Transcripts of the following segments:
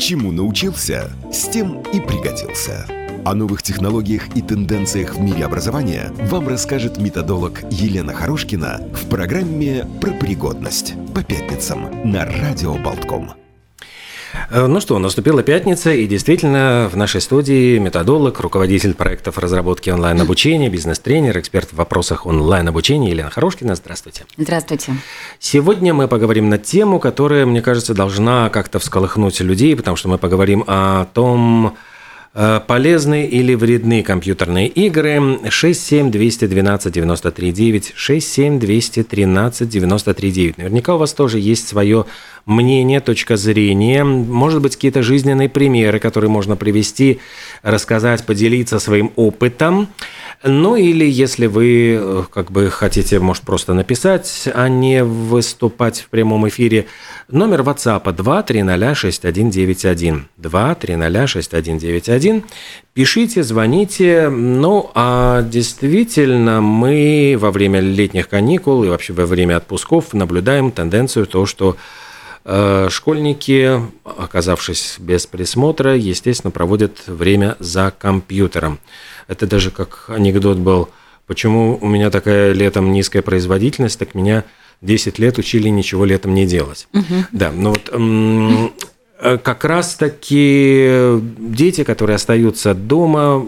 Чему научился, с тем и пригодился. О новых технологиях и тенденциях в мире образования вам расскажет методолог Елена Хорошкина в программе «Про пригодность» по пятницам на Радио Болтком. Э, ну что, наступила пятница, и действительно в нашей студии методолог, руководитель проектов разработки онлайн-обучения, бизнес-тренер, эксперт в вопросах онлайн-обучения Елена Хорошкина. Здравствуйте. Здравствуйте. Сегодня мы поговорим на тему, которая, мне кажется, должна как-то всколыхнуть людей, потому что мы поговорим о том, полезны или вредны компьютерные игры 67 212 93 9 67 213 93 9. Наверняка у вас тоже есть свое мнение, точка зрения, может быть, какие-то жизненные примеры, которые можно привести, рассказать, поделиться своим опытом. Ну или если вы э, как бы хотите, может, просто написать, а не выступать в прямом эфире, номер WhatsApp 2306191. 2306191. Пишите, звоните. Ну, а действительно, мы во время летних каникул и вообще во время отпусков наблюдаем тенденцию то, что э, Школьники, оказавшись без присмотра, естественно, проводят время за компьютером. Это даже как анекдот был, почему у меня такая летом низкая производительность, так меня 10 лет учили ничего летом не делать. Угу. Да, ну вот э, как раз-таки дети, которые остаются дома,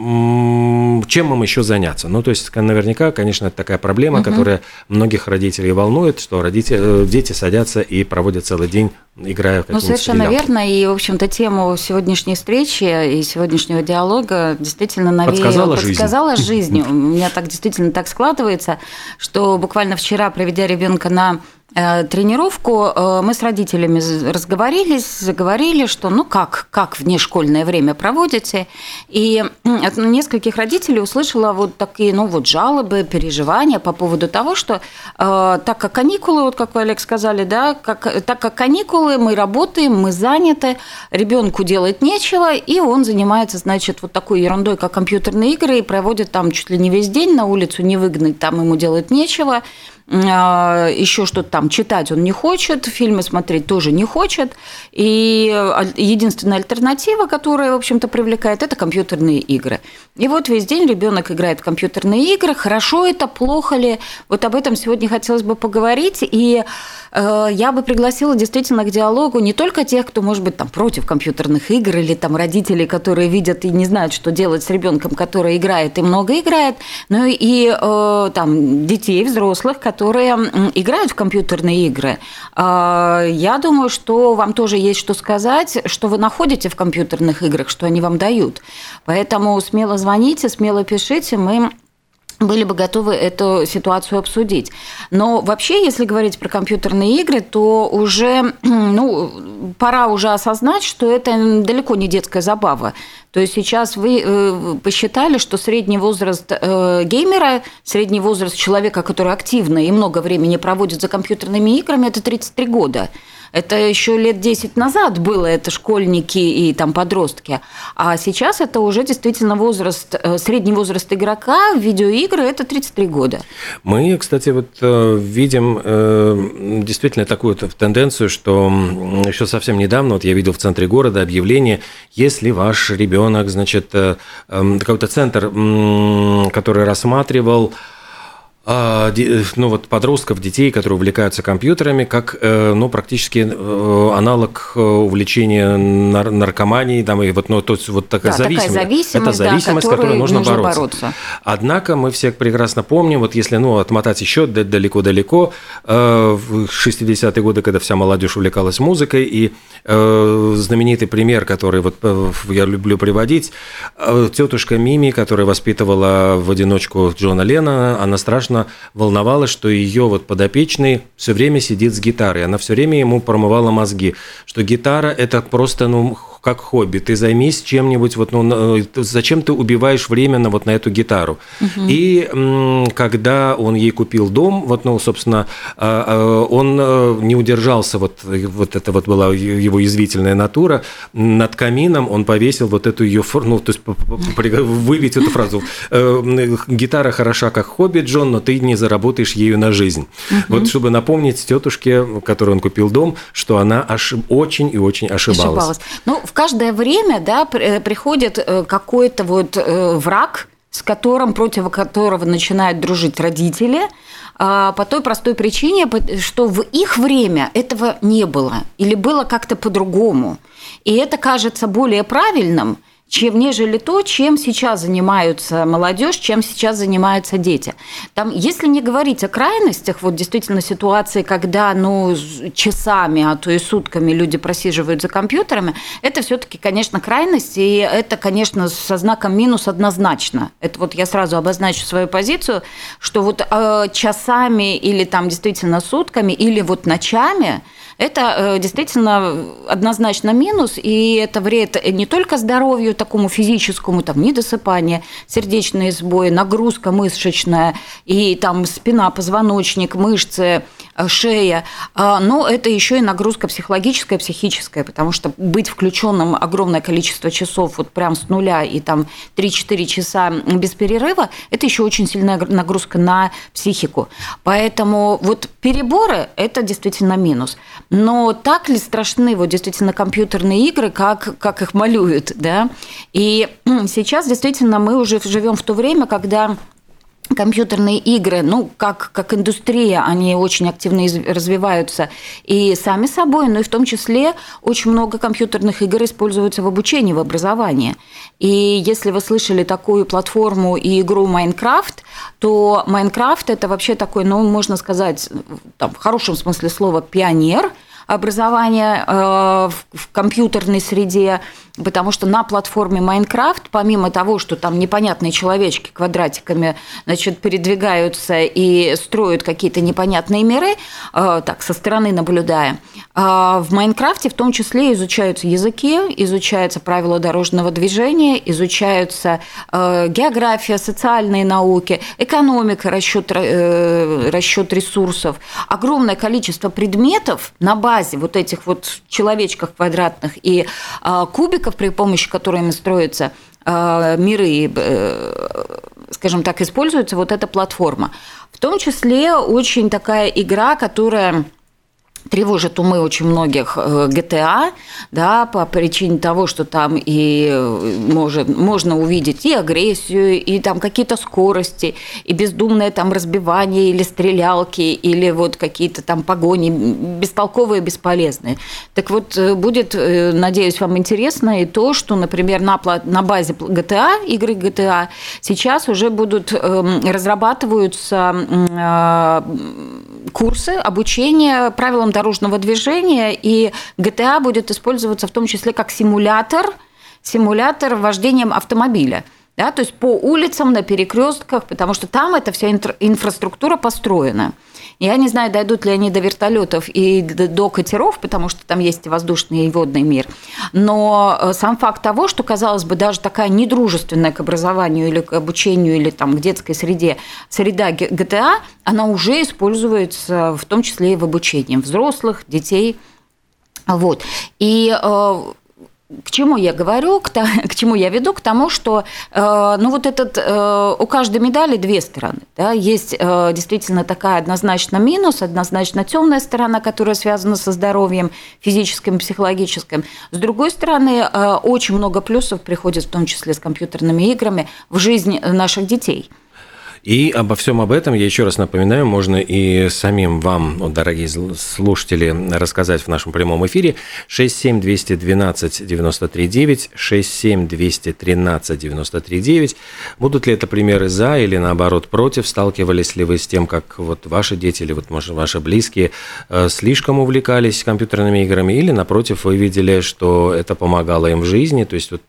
чем им еще заняться? Ну, то есть, наверняка, конечно, это такая проблема, угу. которая многих родителей волнует, что родители, э, дети садятся и проводят целый день, играя в Ну, совершенно верно. И, в общем-то, тему сегодняшней встречи и сегодняшнего диалога действительно навеяла, подсказала, подсказала жизнь. жизнь. У меня так действительно так складывается, что буквально вчера, проведя ребенка на тренировку э, мы с родителями разговорились, заговорили, что ну как, как внешкольное время проводите. И от нескольких родителей услышала вот такие, ну вот жалобы, переживания по поводу того, что э, так как каникулы, вот как вы, Олег, сказали, да, как, так как каникулы, мы работаем, мы заняты, ребенку делать нечего, и он занимается, значит, вот такой ерундой, как компьютерные игры, и проводит там чуть ли не весь день, на улицу не выгнать, там ему делать нечего. А, еще что-то там читать он не хочет, фильмы смотреть тоже не хочет. И единственная альтернатива, которая, в общем-то, привлекает, это компьютерные игры. И вот весь день ребенок играет в компьютерные игры. Хорошо это, плохо ли? Вот об этом сегодня хотелось бы поговорить. И э, я бы пригласила действительно к диалогу не только тех, кто, может быть, там против компьютерных игр, или там родителей, которые видят и не знают, что делать с ребенком, который играет и много играет, но и э, там детей, взрослых, которые которые играют в компьютерные игры. А, я думаю, что вам тоже есть что сказать, что вы находите в компьютерных играх, что они вам дают. Поэтому смело звоните, смело пишите, мы были бы готовы эту ситуацию обсудить. Но вообще, если говорить про компьютерные игры, то уже ну, пора уже осознать, что это далеко не детская забава. То есть сейчас вы э, посчитали, что средний возраст э, геймера, средний возраст человека, который активно и много времени проводит за компьютерными играми, это 33 года. Это еще лет 10 назад было, это школьники и там подростки. А сейчас это уже действительно возраст, э, средний возраст игрока в видеоигры – это 33 года. Мы, кстати, вот э, видим э, действительно такую тенденцию, что еще совсем недавно, вот я видел в центре города объявление, если ваш ребенок, значит, какой-то центр, который рассматривал ну, вот подростков, детей, которые увлекаются компьютерами, как э, ну, практически э, аналог э, увлечения нар наркоманией, там, и вот, ну, то есть вот такая, да, зависимость, такая зависимость. Это зависимость, да, которой нужно, нужно бороться. бороться. Однако мы все прекрасно помним, вот если ну, отмотать еще далеко-далеко, в 60-е годы, когда вся молодежь увлекалась музыкой, и знаменитый пример, который вот я люблю приводить, тетушка Мими, которая воспитывала в одиночку Джона Лена, она страшно страшно волновалась, что ее вот подопечный все время сидит с гитарой. Она все время ему промывала мозги, что гитара – это просто ну, как хобби, ты займись чем-нибудь, вот, ну, зачем ты убиваешь время на, вот на эту гитару. Угу. И когда он ей купил дом, вот, ну, собственно, а, а, он э, не удержался, вот, вот это вот была его язвительная натура, над камином он повесил вот эту ее, ну, то есть выбить эту фразу. Э, гитара хороша как хобби, Джон, но ты не заработаешь ею на жизнь. Угу. Вот чтобы напомнить тетушке, которой он купил дом, что она ошиб... очень и очень ошибалась. ошибалась. Ну, в каждое время, да, э, приходит какой-то вот враг, с которым, против которого начинают дружить родители, а, по той простой причине, что в их время этого не было или было как-то по-другому. И это кажется более правильным – чем нежели то, чем сейчас занимаются молодежь, чем сейчас занимаются дети. Там, если не говорить о крайностях, вот действительно ситуации, когда ну, часами, а то и сутками люди просиживают за компьютерами, это все-таки, конечно, крайность, и это, конечно, со знаком минус однозначно. Это вот я сразу обозначу свою позицию, что вот э, часами или там действительно сутками, или вот ночами – это э, действительно однозначно минус, и это вред не только здоровью такому физическому, там недосыпание, сердечные сбои, нагрузка мышечная, и там спина, позвоночник, мышцы, э, шея, а, но это еще и нагрузка психологическая, психическая, потому что быть включенным огромное количество часов вот прям с нуля и там 3-4 часа без перерыва, это еще очень сильная нагрузка на психику. Поэтому вот переборы – это действительно минус. Но так ли страшны вот действительно компьютерные игры, как, как их малюют, да? И сейчас действительно мы уже живем в то время, когда компьютерные игры, ну, как, как индустрия, они очень активно развиваются и сами собой, но и в том числе очень много компьютерных игр используются в обучении, в образовании. И если вы слышали такую платформу и игру Майнкрафт, то Майнкрафт – это вообще такой, ну, можно сказать, там, в хорошем смысле слова, пионер образования э, в компьютерной среде, потому что на платформе Майнкрафт, помимо того, что там непонятные человечки квадратиками значит, передвигаются и строят какие-то непонятные миры, э, так, со стороны наблюдая, в Майнкрафте в том числе изучаются языки, изучаются правила дорожного движения, изучаются э, география, социальные науки, экономика, расчет, расчет ресурсов. Огромное количество предметов на базе вот этих вот человечков квадратных и кубиков, алгоритмов, при помощи которыми строятся э, миры, э, скажем так, используется вот эта платформа. В том числе очень такая игра, которая тревожит умы очень многих э, GTA, да, по причине того, что там и э, может, можно увидеть и агрессию, и там какие-то скорости, и бездумное там разбивание или стрелялки, или вот какие-то там погони бестолковые, бесполезные. Так вот, э, будет, надеюсь, вам интересно и то, что, например, на, на базе GTA, игры GTA, сейчас уже будут эм, разрабатываются курсы обучения правилам дорожного движения, и GTA будет использоваться в том числе как симулятор, симулятор вождения автомобиля. Да, то есть по улицам, на перекрестках, потому что там эта вся инфраструктура построена. Я не знаю, дойдут ли они до вертолетов и до катеров, потому что там есть и воздушный, и водный мир. Но э, сам факт того, что, казалось бы, даже такая недружественная к образованию или к обучению, или там к детской среде среда ГТА, она уже используется в том числе и в обучении взрослых, детей. Вот. И э, к чему я говорю, к, к чему я веду, к тому, что э, ну вот этот э, у каждой медали две стороны. Да? Есть э, действительно такая однозначно минус, однозначно темная сторона, которая связана со здоровьем физическим, психологическим. С другой стороны, э, очень много плюсов приходит, в том числе с компьютерными играми, в жизнь наших детей. И обо всем об этом, я еще раз напоминаю, можно и самим вам, дорогие слушатели, рассказать в нашем прямом эфире 67 212 93 9, 67 213 93 9. Будут ли это примеры за или наоборот против? Сталкивались ли вы с тем, как вот ваши дети или вот, может, ваши близкие э, слишком увлекались компьютерными играми или, напротив, вы видели, что это помогало им в жизни? То есть вот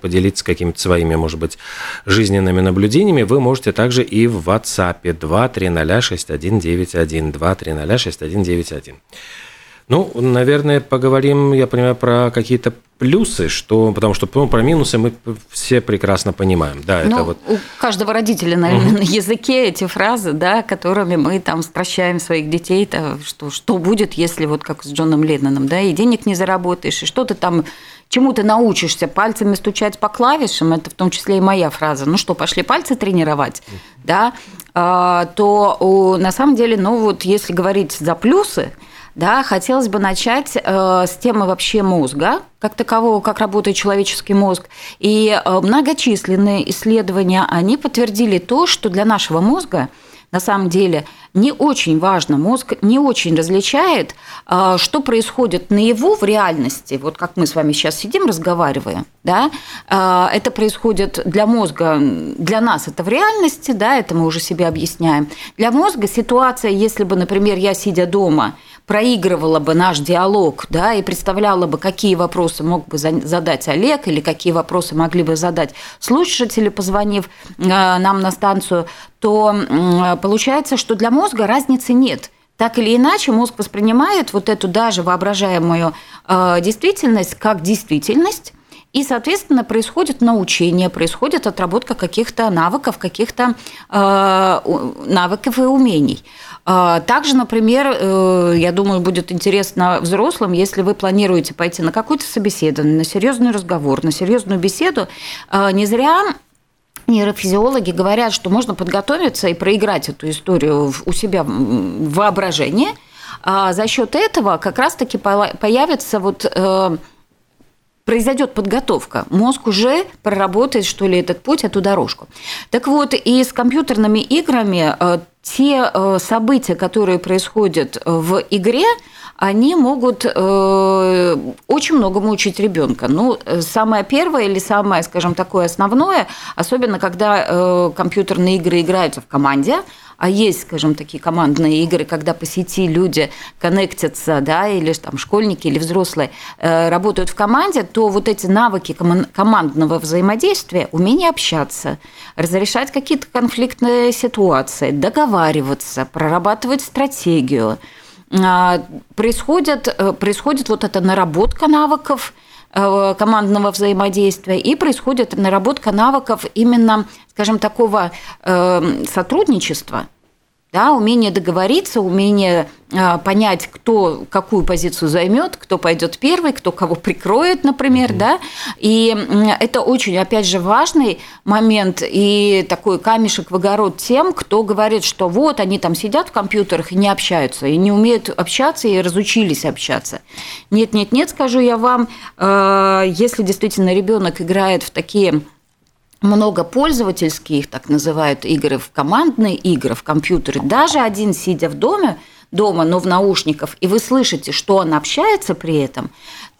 поделиться какими-то своими, может быть, жизненными наблюдениями, вы можете также и в WhatsApp 2306191, 2306191. Ну, наверное, поговорим, я понимаю, про какие-то плюсы, что, потому что ну, про минусы мы все прекрасно понимаем. Да, ну, это вот... У каждого родителя, наверное, на языке эти фразы, да, которыми мы там стращаем своих детей, то, что, что будет, если вот как с Джоном Ленноном, да, и денег не заработаешь, и что ты там чему ты научишься, пальцами стучать по клавишам, это в том числе и моя фраза, ну что, пошли пальцы тренировать, да, а, то на самом деле, ну вот если говорить за плюсы, да, хотелось бы начать э, с темы вообще мозга, как такового, как работает человеческий мозг. И э, многочисленные исследования, они подтвердили то, что для нашего мозга на самом деле не очень важно, мозг не очень различает, э, что происходит наяву в реальности, вот как мы с вами сейчас сидим, разговариваем, да, э, это происходит для мозга, для нас это в реальности, да, это мы уже себе объясняем. Для мозга ситуация, если бы, например, я сидя дома, проигрывала бы наш диалог, да, и представляла бы, какие вопросы мог бы задать Олег или какие вопросы могли бы задать слушатели, позвонив э, нам на станцию, то получается, что для мозга разницы нет. Так или иначе, мозг воспринимает вот эту даже воображаемую э, действительность как действительность, и, соответственно, происходит научение, происходит отработка каких-то навыков, каких-то э, навыков и умений. А, также, например, э, я думаю, будет интересно взрослым, если вы планируете пойти на какое-то собеседование, на серьезный разговор, на серьезную беседу. А, не зря нейрофизиологи говорят, что можно подготовиться и проиграть эту историю у себя в воображении. А за счет этого как раз-таки появится вот э, произойдет подготовка. Мозг уже проработает, что ли, этот путь, эту дорожку. Так вот, и с компьютерными играми э, те э, события, которые происходят в игре, они могут э, очень многому учить ребенка. Ну, самое первое или самое, скажем, такое основное, особенно когда компьютерные игры играются в команде, а есть, скажем, такие командные игры, когда по сети люди коннектятся, да, или там школьники или взрослые э, работают в команде, то вот эти навыки командного взаимодействия, умение общаться, разрешать какие-то конфликтные ситуации, договариваться, прорабатывать стратегию, происходит, э, происходит вот эта наработка навыков, э, командного взаимодействия и происходит наработка навыков именно скажем, такого э, сотрудничества, да, умение договориться, умение э, понять, кто какую позицию займет, кто пойдет первый, кто кого прикроет, например, mm-hmm. да, и это очень, опять же, важный момент и такой камешек в огород тем, кто говорит, что вот они там сидят в компьютерах и не общаются, и не умеют общаться и разучились общаться. Нет, нет, нет, скажу я вам, э, если действительно ребенок играет в такие много пользовательских, так называют, игры, в командные игры, в компьютере, даже один сидя в доме, дома, но в наушниках, и вы слышите, что он общается при этом,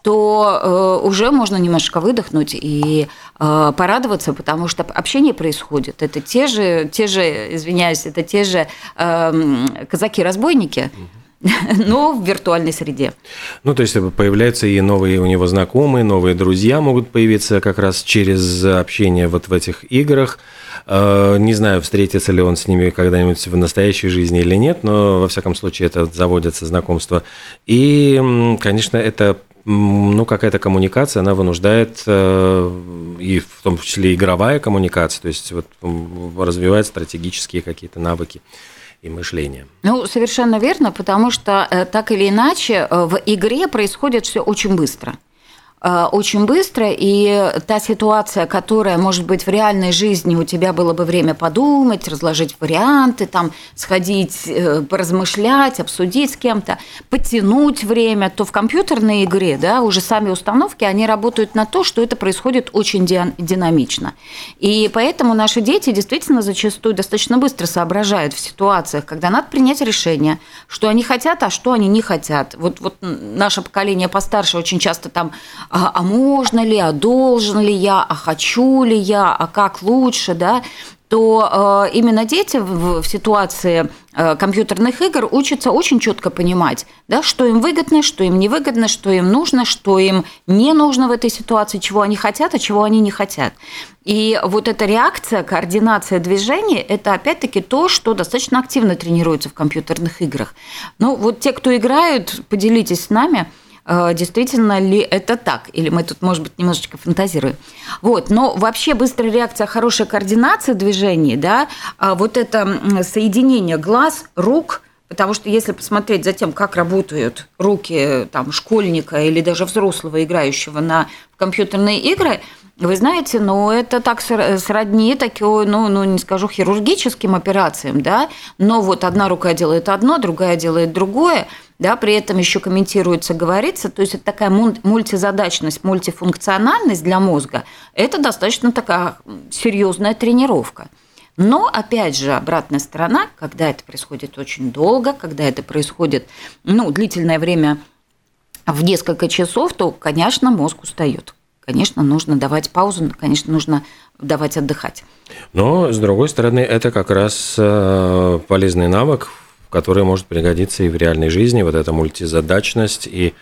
то э, уже можно немножко выдохнуть и э, порадоваться, потому что общение происходит. Это те же, те же, извиняюсь, это те же э, казаки-разбойники, но в виртуальной среде. Ну, то есть появляются и новые у него знакомые, новые друзья могут появиться как раз через общение вот в этих играх. Э, не знаю, встретится ли он с ними когда-нибудь в настоящей жизни или нет, но во всяком случае это заводятся знакомства. И, конечно, это ну, какая-то коммуникация, она вынуждает, э, и в том числе игровая коммуникация, то есть вот развивает стратегические какие-то навыки и мышления. Ну, совершенно верно, потому что э, так или иначе э, в игре происходит все очень быстро. Э, очень быстро, и та ситуация, которая, может быть, в реальной жизни у тебя было бы время подумать, разложить варианты, там, сходить, э, поразмышлять, обсудить с кем-то, потянуть время, то в компьютерной игре, да, уже сами установки, они работают на то, что это происходит очень динамично. И поэтому наши дети действительно зачастую достаточно быстро соображают в ситуациях, когда надо принять решение, что они хотят, а что они не хотят. Вот, вот наше поколение постарше очень часто там а, а можно ли, а должен ли я, а хочу ли я, а как лучше, да, то э, именно дети в, в ситуации э, компьютерных игр учатся очень четко понимать, да, что им выгодно, что им невыгодно, что им нужно, что им не нужно в этой ситуации, чего они хотят, а чего они не хотят. И вот эта реакция, координация движений – это опять-таки то, что достаточно активно тренируется в компьютерных играх. Ну, вот те, кто играют, поделитесь с нами – действительно ли это так, или мы тут, может быть, немножечко фантазируем. Вот, но вообще быстрая реакция, хорошая координация движений, да, а вот это соединение глаз, рук, Потому что если посмотреть за тем, как работают руки там, школьника или даже взрослого, играющего на компьютерные игры, вы знаете, ну, это так сродни такой, ну, ну, не скажу хирургическим операциям, да, но вот одна рука делает одно, другая делает другое, да, при этом еще комментируется, говорится, то есть это такая мультизадачность, мультифункциональность для мозга, это достаточно такая серьезная тренировка. Но, опять же, обратная сторона, когда это происходит очень долго, когда это происходит ну, длительное время в несколько часов, то, конечно, мозг устает. Конечно, нужно давать паузу, конечно, нужно давать отдыхать. Но, с другой стороны, это как раз э, полезный навык которая может пригодиться и в реальной жизни, вот эта мультизадачность, и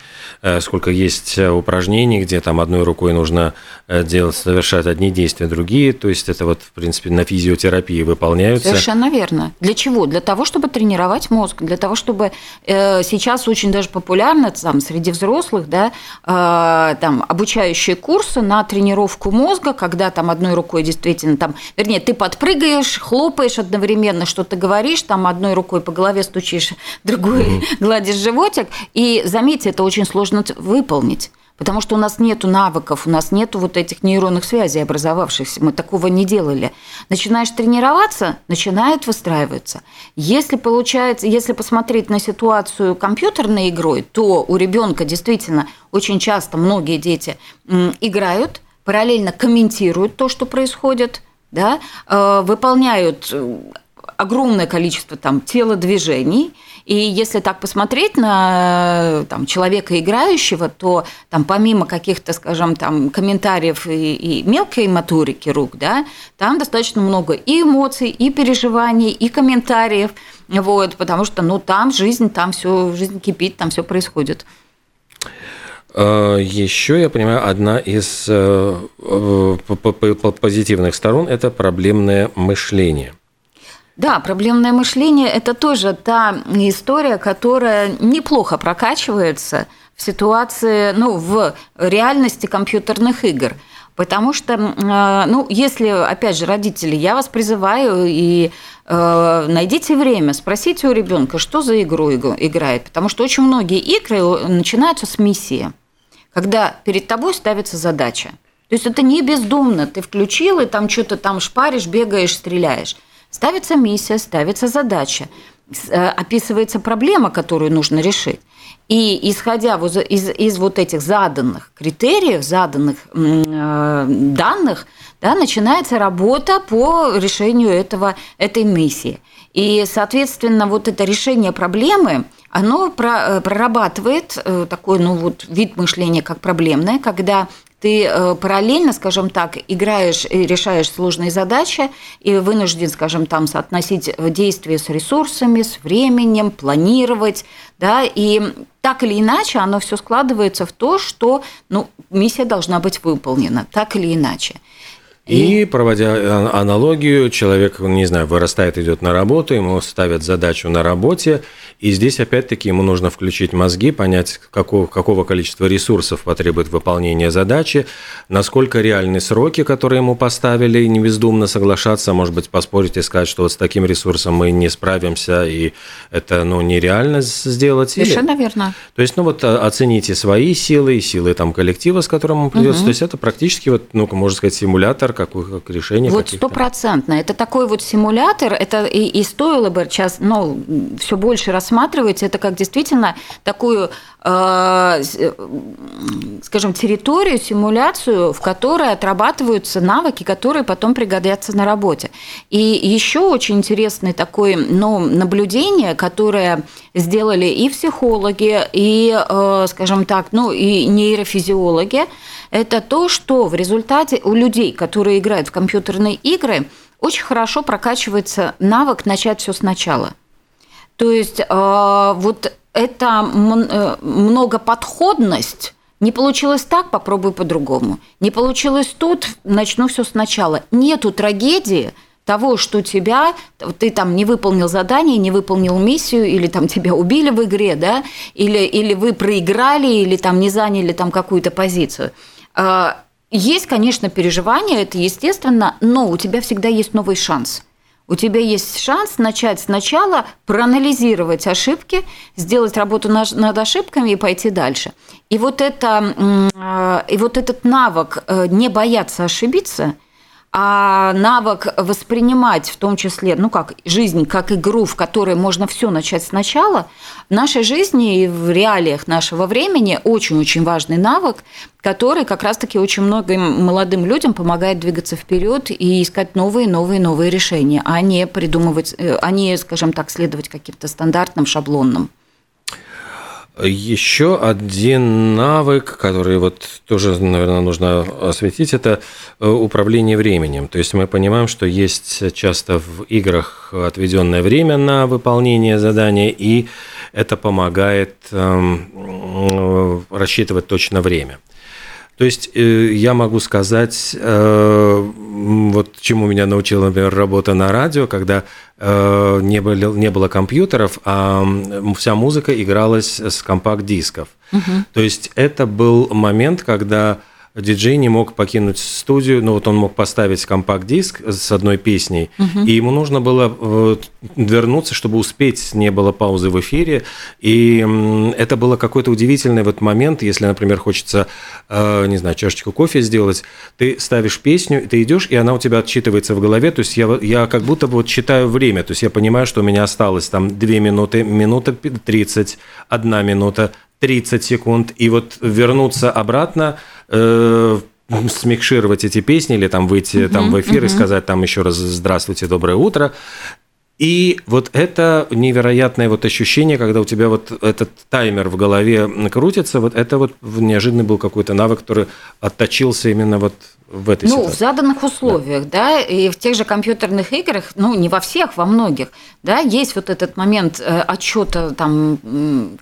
э, сколько есть э, упражнений, где там одной рукой нужно э, делать, совершать одни действия, другие, то есть это вот, в принципе, на физиотерапии выполняются. Совершенно верно. Для чего? Для того, чтобы тренировать мозг, для того, чтобы э, сейчас очень даже популярно там, среди взрослых, да, э, там, обучающие курсы на тренировку мозга, когда там одной рукой действительно там, вернее, ты подпрыгаешь, хлопаешь одновременно, что-то говоришь, там одной рукой по голове голове стучишь, другой mm-hmm. гладишь животик. И заметьте, это очень сложно выполнить. Потому что у нас нет навыков, у нас нет вот этих нейронных связей образовавшихся, мы такого не делали. Начинаешь тренироваться, начинает выстраиваться. Если получается, если посмотреть на ситуацию компьютерной игрой, то у ребенка действительно очень часто многие дети играют, параллельно комментируют то, что происходит, да, э, выполняют э, огромное количество там телодвижений, и если так посмотреть на там, человека играющего, то там помимо каких-то, скажем, там комментариев и, и мелкой моторики рук, да, там достаточно много и эмоций, и переживаний, и комментариев, вот, потому что, ну, там жизнь, там все, жизнь кипит, там все происходит. А, Еще, я понимаю, одна из э, позитивных сторон – это проблемное мышление. Да, проблемное мышление – это тоже та история, которая неплохо прокачивается в ситуации, ну, в реальности компьютерных игр. Потому что, э, ну, если, опять же, родители, я вас призываю и э, найдите время, спросите у ребенка, что за игру играет. Потому что очень многие игры начинаются с миссии, когда перед тобой ставится задача. То есть это не бездумно, ты включил и там что-то там шпаришь, бегаешь, стреляешь. Ставится миссия, ставится задача, э, описывается проблема, которую нужно решить. И исходя из, из вот этих заданных критериев, заданных э, данных, да, начинается работа по решению этого, этой миссии. И, соответственно, вот это решение проблемы, оно э, прорабатывает такой ну, вот, вид мышления как проблемное, когда ты э, параллельно, скажем так, играешь и решаешь сложные задачи и вынужден, скажем, там соотносить действия с ресурсами, с временем, планировать, да, и так или иначе оно все складывается в то, что ну, миссия должна быть выполнена, так или иначе. И, проводя аналогию, человек, не знаю, вырастает, идет на работу, ему ставят задачу на работе, и здесь опять-таки ему нужно включить мозги, понять, какого, какого количества ресурсов потребует выполнение задачи, насколько реальны сроки, которые ему поставили, и не бездумно соглашаться, может быть, поспорить и сказать, что вот с таким ресурсом мы не справимся, и это ну, нереально сделать. Совершенно Или... верно. То есть, ну вот а, оцените свои силы и силы там, коллектива, с которым ему придется. Угу. То есть это практически, вот, ну, можно сказать, симулятор какое как решение. Вот стопроцентно. Это такой вот симулятор, это и, и стоило бы сейчас, ну, все больше рассматривать это как действительно такую, э, скажем, территорию, симуляцию, в которой отрабатываются навыки, которые потом пригодятся на работе. И еще очень интересное такое, ну, наблюдение, которое сделали и психологи, и, э, скажем так, ну, и нейрофизиологи, это то, что в результате у людей, которые играют в компьютерные игры, очень хорошо прокачивается навык начать все сначала. То есть э, вот эта э, многоподходность не получилось так, попробуй по-другому. Не получилось тут, начну все сначала. Нету трагедии того, что тебя, ты там не выполнил задание, не выполнил миссию, или там тебя убили в игре, да, или, или вы проиграли, или там не заняли там какую-то позицию. А, есть, конечно, переживания, это естественно, но у тебя всегда есть новый шанс – у тебя есть шанс начать сначала проанализировать ошибки, сделать работу над ошибками и пойти дальше. И вот, это, э, и вот этот навык э, не бояться ошибиться – а навык воспринимать, в том числе, ну как жизнь, как игру, в которой можно все начать сначала, в нашей жизни и в реалиях нашего времени очень-очень важный навык, который как раз-таки очень многим молодым людям помогает двигаться вперед и искать новые, новые, новые решения, а не придумывать, э, а не, скажем так, следовать каким-то стандартным, шаблонным. Еще один навык, который вот тоже, наверное, нужно осветить, это э, управление временем. То есть мы понимаем, что есть часто в играх отведенное время на выполнение задания, и это помогает эм, э, рассчитывать точно время. То есть э, я могу сказать, э, вот чему меня научила, например, работа на радио, когда э, не было, не было компьютеров, а вся музыка игралась с компакт-дисков. Угу. То есть это был момент, когда диджей не мог покинуть студию, ну вот он мог поставить компакт-диск с одной песней, угу. и ему нужно было вернуться, чтобы успеть, не было паузы в эфире, и это было какой-то удивительный вот момент, если, например, хочется, э, не знаю, чашечку кофе сделать, ты ставишь песню, ты идешь, и она у тебя отчитывается в голове, то есть я, я как будто бы вот считаю время, то есть я понимаю, что у меня осталось там 2 минуты, минута 30, 1 минута, 30 секунд, и вот вернуться обратно, э, смикшировать эти песни или там выйти uh-huh, там в эфир uh-huh. и сказать там еще раз «Здравствуйте, доброе утро», и вот это невероятное вот ощущение, когда у тебя вот этот таймер в голове крутится, вот это вот неожиданный был какой-то навык, который отточился именно вот в этой ну, ситуации. в заданных условиях, да. да, и в тех же компьютерных играх, ну, не во всех, во многих, да, есть вот этот момент э, отчета, там,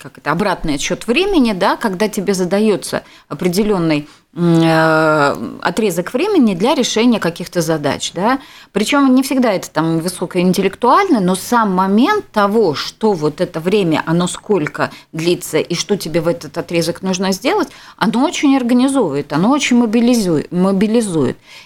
как это, обратный отчет времени, да, когда тебе задается определенный Э, отрезок времени для решения каких-то задач. Да? Причем не всегда это там высокоинтеллектуально, но сам момент того, что вот это время, оно сколько длится и что тебе в этот отрезок нужно сделать, оно очень организует, оно очень мобилизует. мобилизует.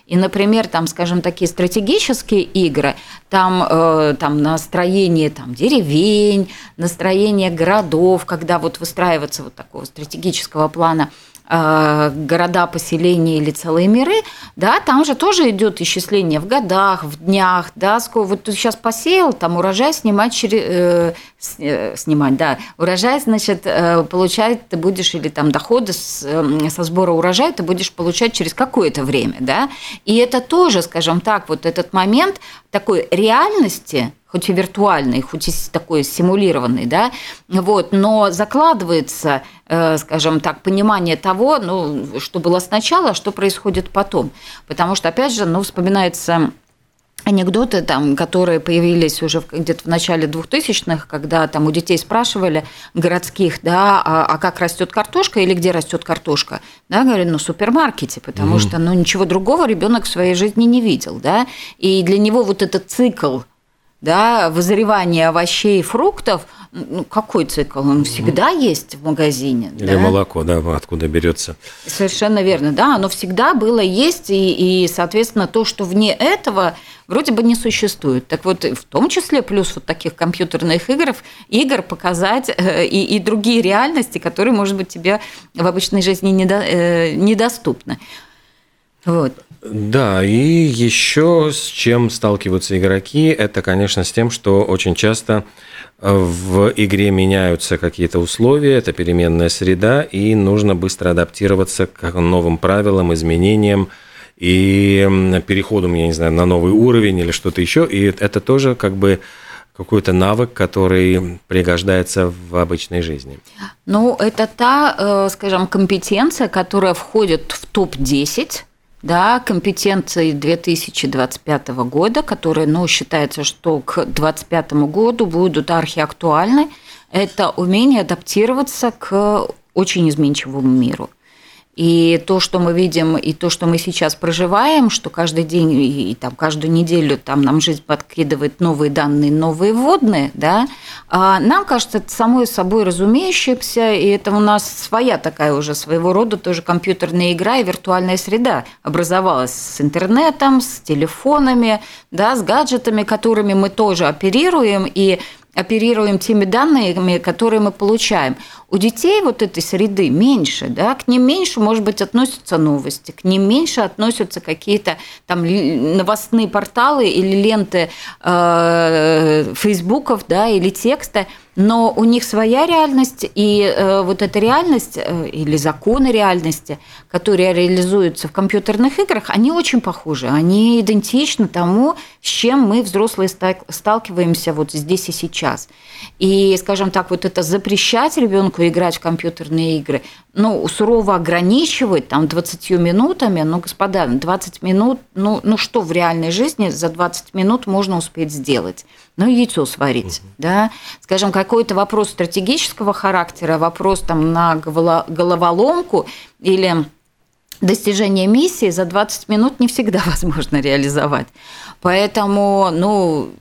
И, например, там, скажем, такие стратегические игры, там, э, там настроение там, деревень, настроение городов, когда вот выстраивается вот такого стратегического плана – города, поселения или целые миры, да, там же тоже идет исчисление в годах, в днях, да, сколько, вот ты сейчас посеял, там урожай снимать через, э, э, снимать, да, урожай, значит, э, получать ты будешь, или там доходы с, э, со сбора урожая ты будешь получать через какое-то время, да, и это тоже, скажем так, вот этот момент такой реальности, хоть и виртуальный, хоть и такой симулированный, да, вот, но закладывается, э, скажем так, понимание того, ну, что было сначала, а что происходит потом. Потому что, опять же, ну, вспоминается анекдоты, там, которые появились уже где-то в начале 2000-х, когда там у детей спрашивали городских, да, а, а как растет картошка или где растет картошка, да, говорят, ну, в супермаркете, потому mm. что, ну, ничего другого ребенок в своей жизни не видел, да, и для него вот этот цикл да, вызревание овощей и фруктов, ну, какой цикл? Он всегда есть в магазине. Или да? молоко, да, откуда берется. Совершенно верно, да, оно всегда было есть, и, и, соответственно, то, что вне этого вроде бы не существует. Так вот, в том числе плюс вот таких компьютерных игр, игр показать э, и, и другие реальности, которые, может быть, тебе в обычной жизни недо, э, недоступны. Вот. Да, и еще с чем сталкиваются игроки, это, конечно, с тем, что очень часто э, в игре меняются какие-то условия, это переменная среда, и нужно быстро адаптироваться к новым правилам, изменениям и переходу, я не знаю, на новый уровень или что-то еще. И это тоже как бы какой-то навык, который пригождается в обычной жизни? Ну, это та, э, скажем, компетенция, которая входит в топ-10 да, компетенции 2025 года, которые, ну, считается, что к 2025 году будут архиактуальны, это умение адаптироваться к очень изменчивому миру. И то, что мы видим, и то, что мы сейчас проживаем, что каждый день и, там каждую неделю там нам жизнь подкидывает новые данные, новые вводные, да, а нам кажется это самой собой разумеющимся, и это у нас своя такая уже своего рода тоже компьютерная игра и виртуальная среда. Образовалась с интернетом, с телефонами, да, с гаджетами, которыми мы тоже оперируем, и оперируем теми данными, которые мы получаем. У детей вот этой среды меньше, да, к ним меньше, может быть, относятся новости, к ним меньше относятся какие-то там новостные порталы или ленты э, фейсбуков, да, или текста, но у них своя реальность, и э, вот эта реальность э, или законы реальности, которые реализуются в компьютерных играх, они очень похожи, они идентичны тому, с чем мы, взрослые, сталкиваемся вот здесь и сейчас. И, скажем так, вот это запрещать ребенку играть в компьютерные игры, ну, сурово ограничивать там 20 минутами, ну, господа, 20 минут, ну, ну что в реальной жизни за 20 минут можно успеть сделать? Ну, яйцо сварить, угу. да, скажем, какой-то вопрос стратегического характера, вопрос там на головоломку или достижение миссии за 20 минут не всегда возможно реализовать. Поэтому, ну,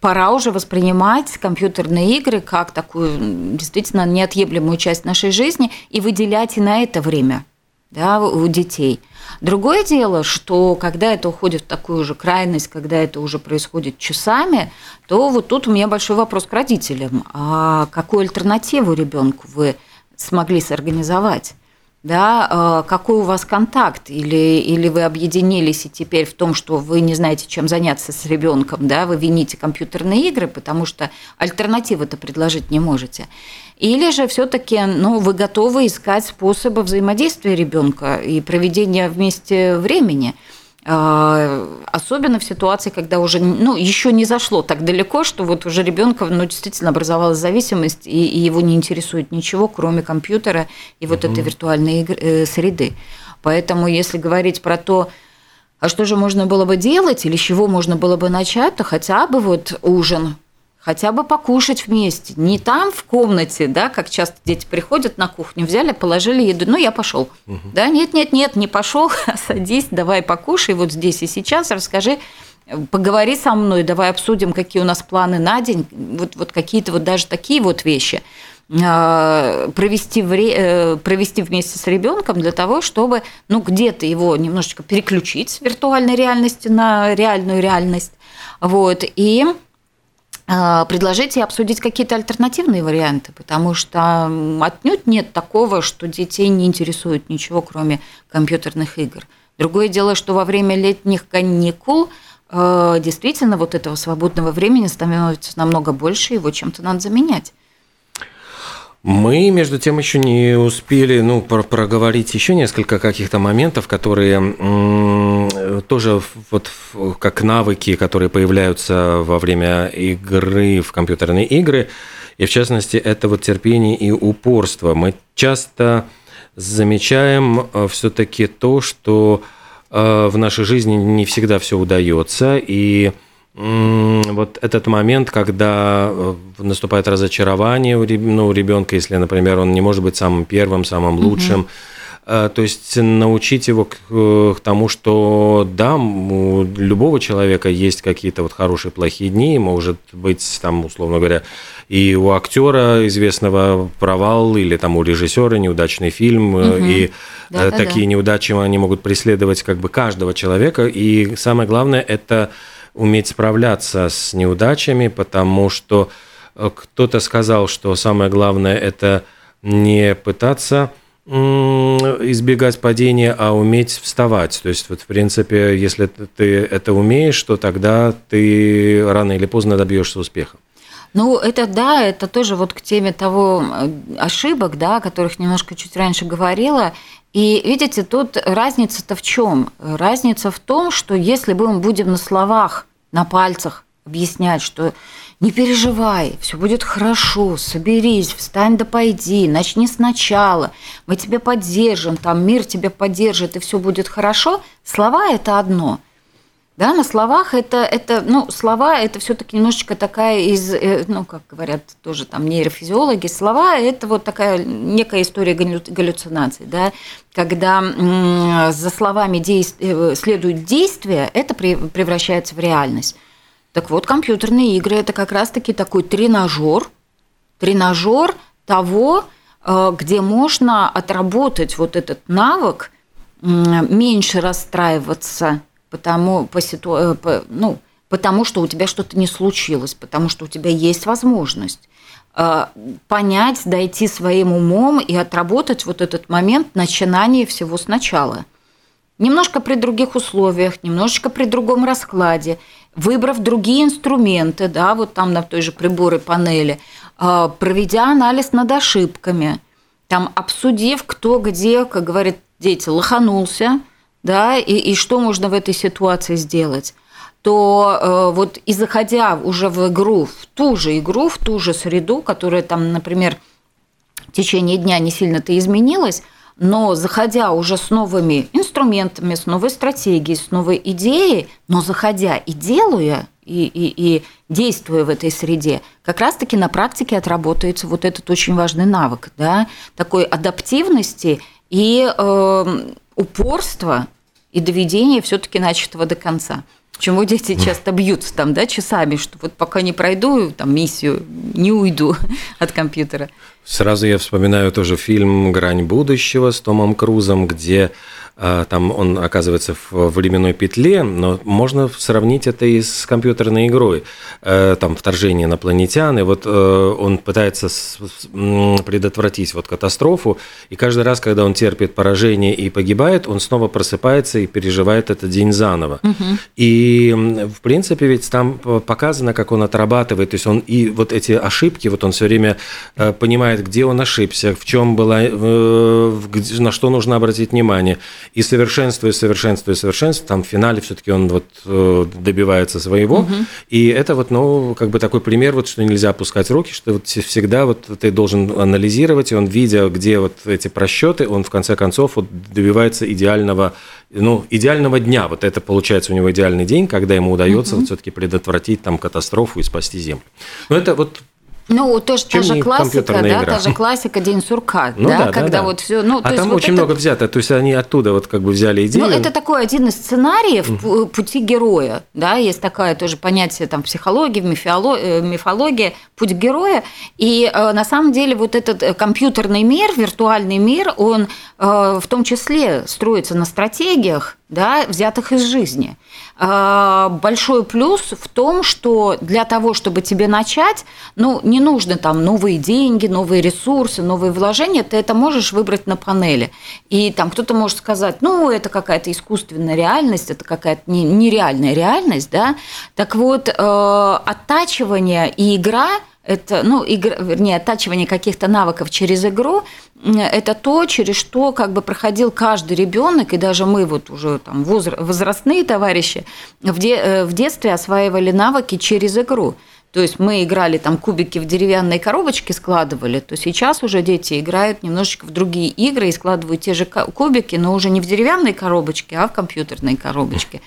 пора уже воспринимать компьютерные игры как такую действительно неотъемлемую часть нашей жизни и выделять и на это время да, у детей. Другое дело, что когда это уходит в такую же крайность, когда это уже происходит часами, то вот тут у меня большой вопрос к родителям. А какую альтернативу ребенку вы смогли сорганизовать? Да, э, какой у вас контакт, или, или вы объединились и теперь в том, что вы не знаете, чем заняться с ребенком, да, вы вините компьютерные игры, потому что альтернативы-то предложить не можете. Или же все-таки ну, вы готовы искать способы взаимодействия ребенка и проведения вместе времени – особенно в ситуации, когда уже ну, еще не зашло так далеко, что вот уже ребенка ну, действительно образовалась зависимость, и, и его не интересует ничего, кроме компьютера и вот угу. этой виртуальной игры, э, среды. Поэтому, если говорить про то, а что же можно было бы делать или с чего можно было бы начать, то хотя бы вот ужин хотя бы покушать вместе. Не там в комнате, да, как часто дети приходят на кухню, взяли, положили еду, ну, я пошел. Угу. Да, нет, нет, нет, не пошел, садись, давай покушай вот здесь и сейчас, расскажи, поговори со мной, давай обсудим, какие у нас планы на день, вот, вот какие-то вот даже такие вот вещи а, провести, вре... Э, провести вместе с ребенком для того, чтобы ну, где-то его немножечко переключить с виртуальной реальности на реальную реальность. Вот, и а, предложить и обсудить какие-то альтернативные варианты, потому что отнюдь нет такого, что детей не интересует ничего, кроме компьютерных игр. Другое дело, что во время летних каникул а, действительно вот этого свободного времени становится намного больше, его чем-то надо заменять. Мы, между тем, еще не успели ну, про проговорить еще несколько каких-то моментов, которые тоже вот как навыки, которые появляются во время игры в компьютерные игры. И в частности, это вот терпение и упорство. Мы часто замечаем э, все-таки то, что э, в нашей жизни не всегда все удается, и вот этот момент, когда э, наступает разочарование у ну, ребенка, если, например, он не может быть самым первым, самым лучшим, угу. То есть научить его к, к тому, что да, у любого человека есть какие-то вот хорошие, плохие дни, может быть, там, условно говоря, и у актера известного провал, или там у режиссера неудачный фильм, угу. и да, такие да. неудачи они могут преследовать как бы каждого человека. И самое главное это уметь справляться с неудачами, потому что э, кто-то сказал, что самое главное это не пытаться избегать падения, а уметь вставать. То есть, вот, в принципе, если ты это умеешь, то тогда ты рано или поздно добьешься успеха. Ну, это да, это тоже вот к теме того э, ошибок, да, о которых немножко чуть раньше говорила. И видите, тут разница-то в чем? Разница в том, что если мы будем на словах, на пальцах объяснять, что не переживай, все будет хорошо, соберись, встань да пойди, начни сначала, мы тебя поддержим, там мир тебя поддержит, и все будет хорошо. Слова – это одно. Да, на словах это, это ну, слова это все-таки немножечко такая из, э, ну, как говорят тоже там нейрофизиологи, слова это вот такая некая история галлюцинаций, да, когда за словами действ... Э, следует действие, это превращается в реальность. Так вот, компьютерные игры – это как раз-таки такой тренажер, тренажер того, э, где можно отработать вот этот навык, меньше расстраиваться, потому, по ситу... Э, по, ну, потому что у тебя что-то не случилось, потому что у тебя есть возможность э, понять, дойти своим умом и отработать вот этот момент начинания всего сначала. Немножко при других условиях, немножечко при другом раскладе – выбрав другие инструменты, да, вот там на той же приборы панели, а, проведя анализ над ошибками, там обсудив, кто где, как говорят дети, лоханулся, да, и, и что можно в этой ситуации сделать? То э, вот и заходя уже в игру, в ту же игру, в ту же среду, которая там, например, в течение дня не сильно-то изменилась, но заходя уже с новыми инструментами, с новой стратегией, с новой идеей, но заходя и делая, и, и, и действуя в этой среде, как раз-таки на практике отработается вот этот очень важный навык, да, такой адаптивности и э, упорства и доведения все-таки начатого до конца. Почему дети часто бьются там, да, часами, что вот пока не пройду там миссию, не уйду от компьютера. Сразу я вспоминаю тоже фильм «Грань будущего» с Томом Крузом, где там он оказывается в временной петле, но можно сравнить это и с компьютерной игрой. Э, там вторжение инопланетян, и вот э, он пытается предотвратить вот катастрофу, и каждый раз, когда он терпит поражение и погибает, он снова просыпается и переживает этот день заново. Угу. И, в принципе, ведь там показано, как он отрабатывает, то есть он и вот эти ошибки, вот он все время э, понимает, где он ошибся, в чем была, на что нужно обратить внимание – и совершенствуя, совершенствуя, совершенствуя, там в финале все-таки он вот э, добивается своего. Угу. И это вот, ну, как бы такой пример, вот, что нельзя опускать руки, что вот всегда вот ты должен анализировать, и он, видя, где вот эти просчеты, он в конце концов вот добивается идеального, ну, идеального дня. Вот это получается у него идеальный день, когда ему удается угу. вот все-таки предотвратить там катастрофу и спасти Землю. Но это вот ну, тоже та же классика, да, игра. та же классика День сурка, ну, да, да, когда да, да. вот все. Ну, а там вот очень это... много взято, то есть они оттуда вот как бы взяли идею. Ну, это такой один из сценариев mm. пути героя, да, есть такое тоже понятие там в психологии, в мифологии, э, мифологии путь героя, и э, на самом деле вот этот э, компьютерный мир, виртуальный мир, он в том числе строится на стратегиях, да, взятых из жизни. А, большой плюс в том, что для того, чтобы тебе начать, ну, не нужны там новые деньги, новые ресурсы, новые вложения, ты это можешь выбрать на панели. И там кто-то может сказать, ну, это какая-то искусственная реальность, это какая-то нереальная реальность, да. Так вот, э, оттачивание и игра – это, ну, игр, вернее, оттачивание каких-то навыков через игру, это то, через что как бы проходил каждый ребенок, и даже мы вот уже там возрастные товарищи в, де, э, в детстве осваивали навыки через игру. То есть мы играли там кубики в деревянной коробочке складывали, то сейчас уже дети играют немножечко в другие игры и складывают те же кубики, но уже не в деревянной коробочке, а в компьютерной коробочке.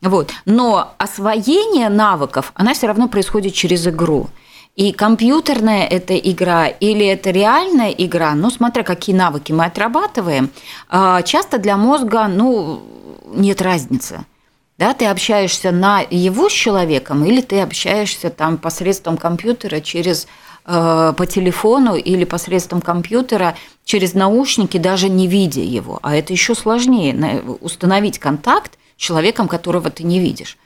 Вот. Но освоение навыков, она все равно происходит через игру. И компьютерная это игра или это реальная игра, ну, смотря какие навыки мы отрабатываем, а, часто для мозга, ну, нет разницы. Да, ты общаешься на его с человеком или ты общаешься там посредством компьютера через э, по телефону или посредством компьютера через наушники, даже не видя его. А это еще сложнее установить контакт с человеком, которого ты не видишь.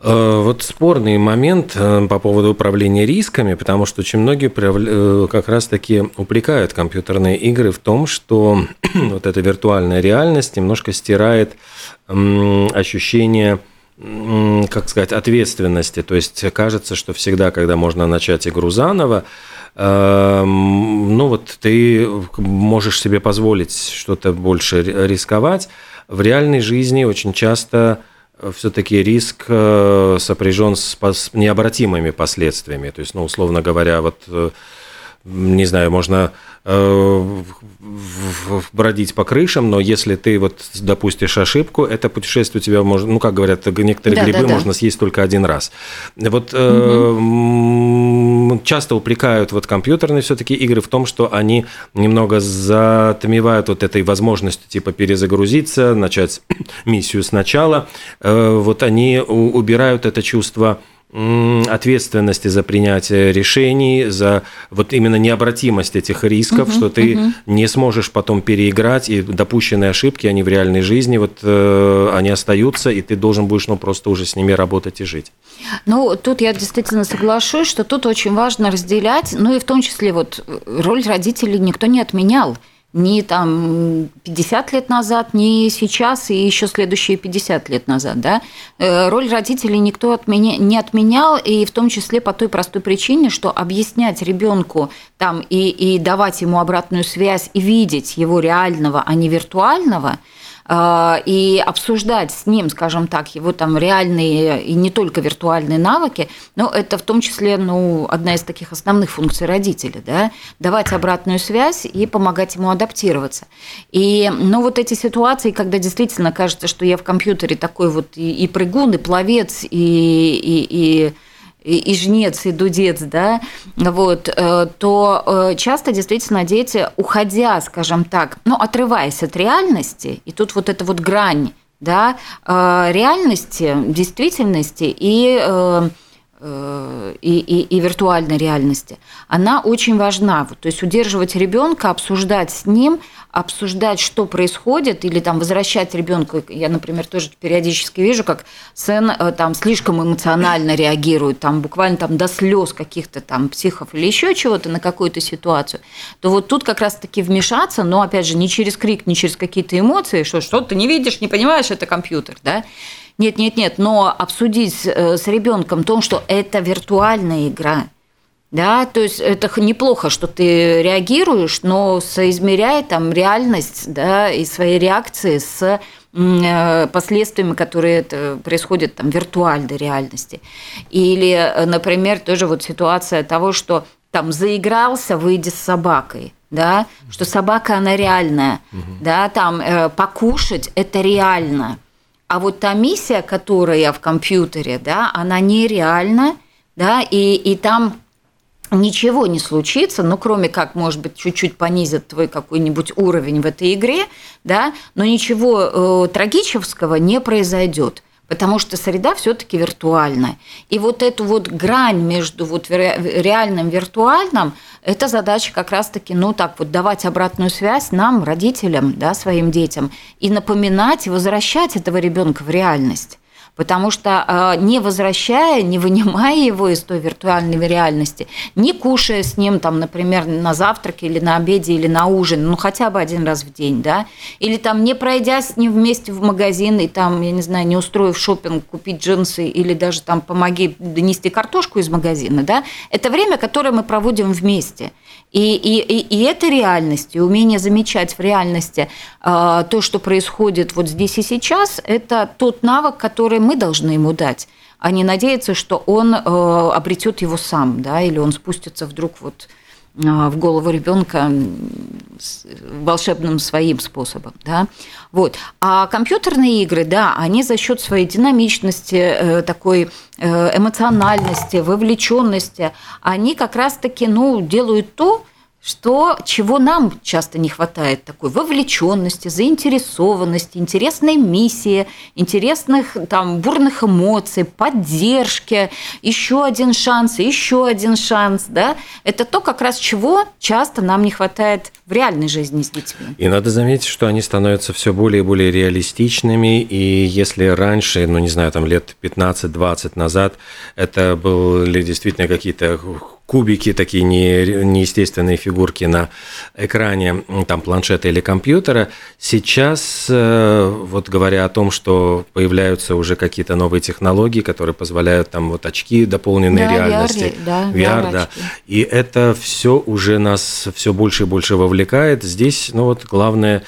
Э, вот спорный момент э, по поводу управления рисками, потому что очень многие э, как раз-таки упрекают компьютерные игры в том, что вот эта виртуальная реальность немножко стирает ощущение как сказать, ответственности. То есть кажется, что всегда, когда можно начать игру заново, ну вот ты можешь себе позволить что-то больше рисковать. В реальной жизни очень часто все-таки риск э, сопряжен с необратимыми последствиями. То есть, ну, условно говоря, вот э, не знаю, можно э, бродить по крышам, но если ты вот допустишь ошибку, это путешествие у тебя можно, ну, как говорят, некоторые да, грибы да, да. можно съесть только один раз. Вот угу. часто упрекают вот компьютерные все-таки игры в том, что они немного затмевают вот этой возможностью типа перезагрузиться, начать миссию сначала. Э, вот они убирают это чувство ответственности за принятие решений, за вот именно необратимость этих рисков, угу, что ты угу. не сможешь потом переиграть, и допущенные ошибки, они в реальной жизни, вот э, они остаются, и ты должен будешь, ну, просто уже с ними работать и жить. Ну, тут я действительно соглашусь, что тут очень важно разделять, ну, и в том числе вот роль родителей никто не отменял ни там 50 лет назад, ни сейчас и еще следующие 50 лет назад. Да? Э, роль родителей никто отменя... не отменял, и в том числе по той простой причине, что объяснять ребенку там и, и давать ему обратную связь и видеть его реального, а не виртуального – и обсуждать с ним, скажем так, его там реальные и не только виртуальные навыки, но это в том числе ну, одна из таких основных функций родителя, да, давать обратную связь и помогать ему адаптироваться. И ну, вот эти ситуации, когда действительно кажется, что я в компьютере такой вот и, и прыгун, и пловец, и, и, и и жнец, и дудец, да, вот, э, то э, часто действительно дети, уходя, скажем так, ну, отрываясь от реальности, и тут вот эта вот грань, да, э, реальности, действительности и и, и, и виртуальной реальности, она очень важна. То есть удерживать ребенка, обсуждать с ним обсуждать, что происходит, или там возвращать ребенка. Я, например, тоже периодически вижу, как сын э, там слишком эмоционально реагирует, там буквально там до слез каких-то там психов или еще чего-то на какую-то ситуацию, то вот тут как раз-таки вмешаться, но опять же не через крик, не через какие-то эмоции, что что ты не видишь, не понимаешь, это компьютер, да? Нет, нет, нет, но обсудить э, с ребенком то, что это виртуальная игра, да, то есть это неплохо, что ты реагируешь, но соизмеряй там реальность, да, и свои реакции с э, последствиями, которые это происходят там в виртуальной реальности. Или, э, например, тоже вот ситуация того, что там заигрался, выйди с собакой, да, что собака она реальная, угу. да, там э, покушать это реально, а вот та миссия, которая в компьютере, да, она нереальна, да, и, и там ничего не случится, ну, кроме как, может быть, чуть-чуть понизят твой какой-нибудь уровень в этой игре, да, но ничего э, трагического не произойдет потому что среда все-таки виртуальная. И вот эту вот грань между вот реальным и виртуальным, это задача как раз-таки, ну так вот, давать обратную связь нам, родителям, да, своим детям, и напоминать, и возвращать этого ребенка в реальность. Потому что а, не возвращая, не вынимая его из той виртуальной реальности, не кушая с ним, там, например, на завтраке или на обеде или на ужин, ну хотя бы один раз в день, да, или там не пройдя с ним вместе в магазин и там, я не знаю, не устроив шопинг, купить джинсы или даже там помоги донести картошку из магазина, да, это время, которое мы проводим вместе. И, и, и, это реальность, и умение замечать в реальности э, то, что происходит вот здесь и сейчас, это тот навык, который мы должны ему дать, а не надеяться, что он э, обретет его сам, да, или он спустится вдруг вот в голову ребенка волшебным своим способом. Да? Вот. А компьютерные игры, да, они за счет своей динамичности, э, такой э, эмоциональности, вовлеченности, они как раз-таки ну, делают то, что, чего нам часто не хватает, такой вовлеченности, заинтересованности, интересной миссии, интересных там бурных эмоций, поддержки, еще один шанс, еще один шанс, да, это то, как раз чего часто нам не хватает в реальной жизни с детьми. И надо заметить, что они становятся все более и более реалистичными, и если раньше, ну не знаю, там лет 15-20 назад, это были действительно какие-то кубики, такие не, неестественные фигурки на экране там, планшета или компьютера. Сейчас, э, вот говоря о том, что появляются уже какие-то новые технологии, которые позволяют там вот очки дополненной да, реальности, VR, да, VR, VR да, и это все уже нас все больше и больше вовлекает. Здесь, ну вот, главное,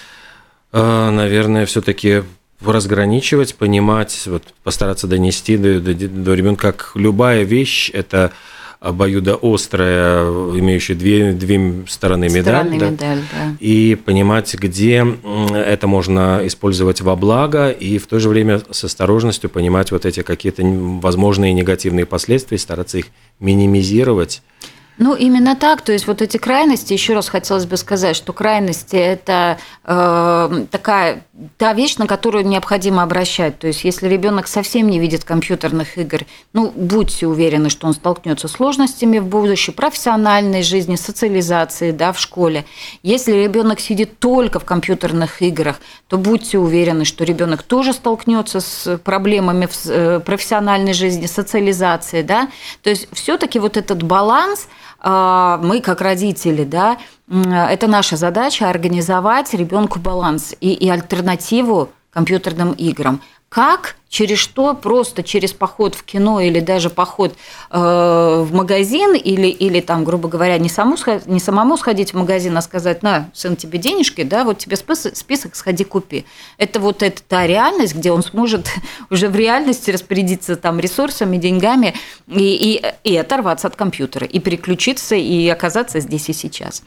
э, наверное, все-таки разграничивать, понимать, вот, постараться донести до, до, до ребенка, как любая вещь, это обоюдоострая, имеющая две, две стороны медаль, да, медаль да. и понимать, где это можно использовать во благо, и в то же время с осторожностью понимать вот эти какие-то возможные негативные последствия, стараться их минимизировать ну, именно так. То есть вот эти крайности, еще раз хотелось бы сказать, что крайности – это э, такая та вещь, на которую необходимо обращать. То есть если ребенок совсем не видит компьютерных игр, ну, будьте уверены, что он столкнется с сложностями в будущей профессиональной жизни, социализации, да, в школе. Если ребенок сидит только в компьютерных играх, то будьте уверены, что ребенок тоже столкнется с проблемами в э, профессиональной жизни, социализации, да. То есть все-таки вот этот баланс – мы как родители, да, это наша задача организовать ребенку баланс и, и альтернативу компьютерным играм. Как через что просто через поход в кино или даже поход э, в магазин или, или там, грубо говоря, не, саму, не самому сходить в магазин, а сказать, на, сын, тебе денежки, да, вот тебе список, список сходи, купи. Это вот эта та реальность, где он сможет уже в реальности распорядиться там ресурсами, деньгами и, и, и оторваться от компьютера, и переключиться, и оказаться здесь и сейчас.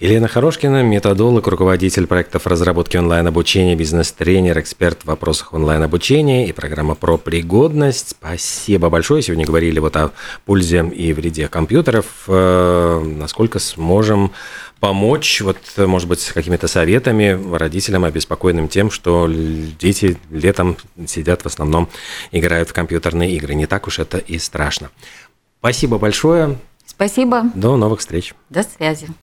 Елена Хорошкина, методолог, руководитель проектов разработки онлайн-обучения, бизнес-тренер, эксперт в вопросах онлайн-обучения и программа про пригодность. Спасибо большое. Сегодня говорили вот о пользе и вреде компьютеров. Э, насколько сможем помочь, вот, может быть, с какими-то советами родителям, обеспокоенным тем, что дети летом сидят в основном, играют в компьютерные игры. Не так уж это и страшно. Спасибо большое. Спасибо. До новых встреч. До связи.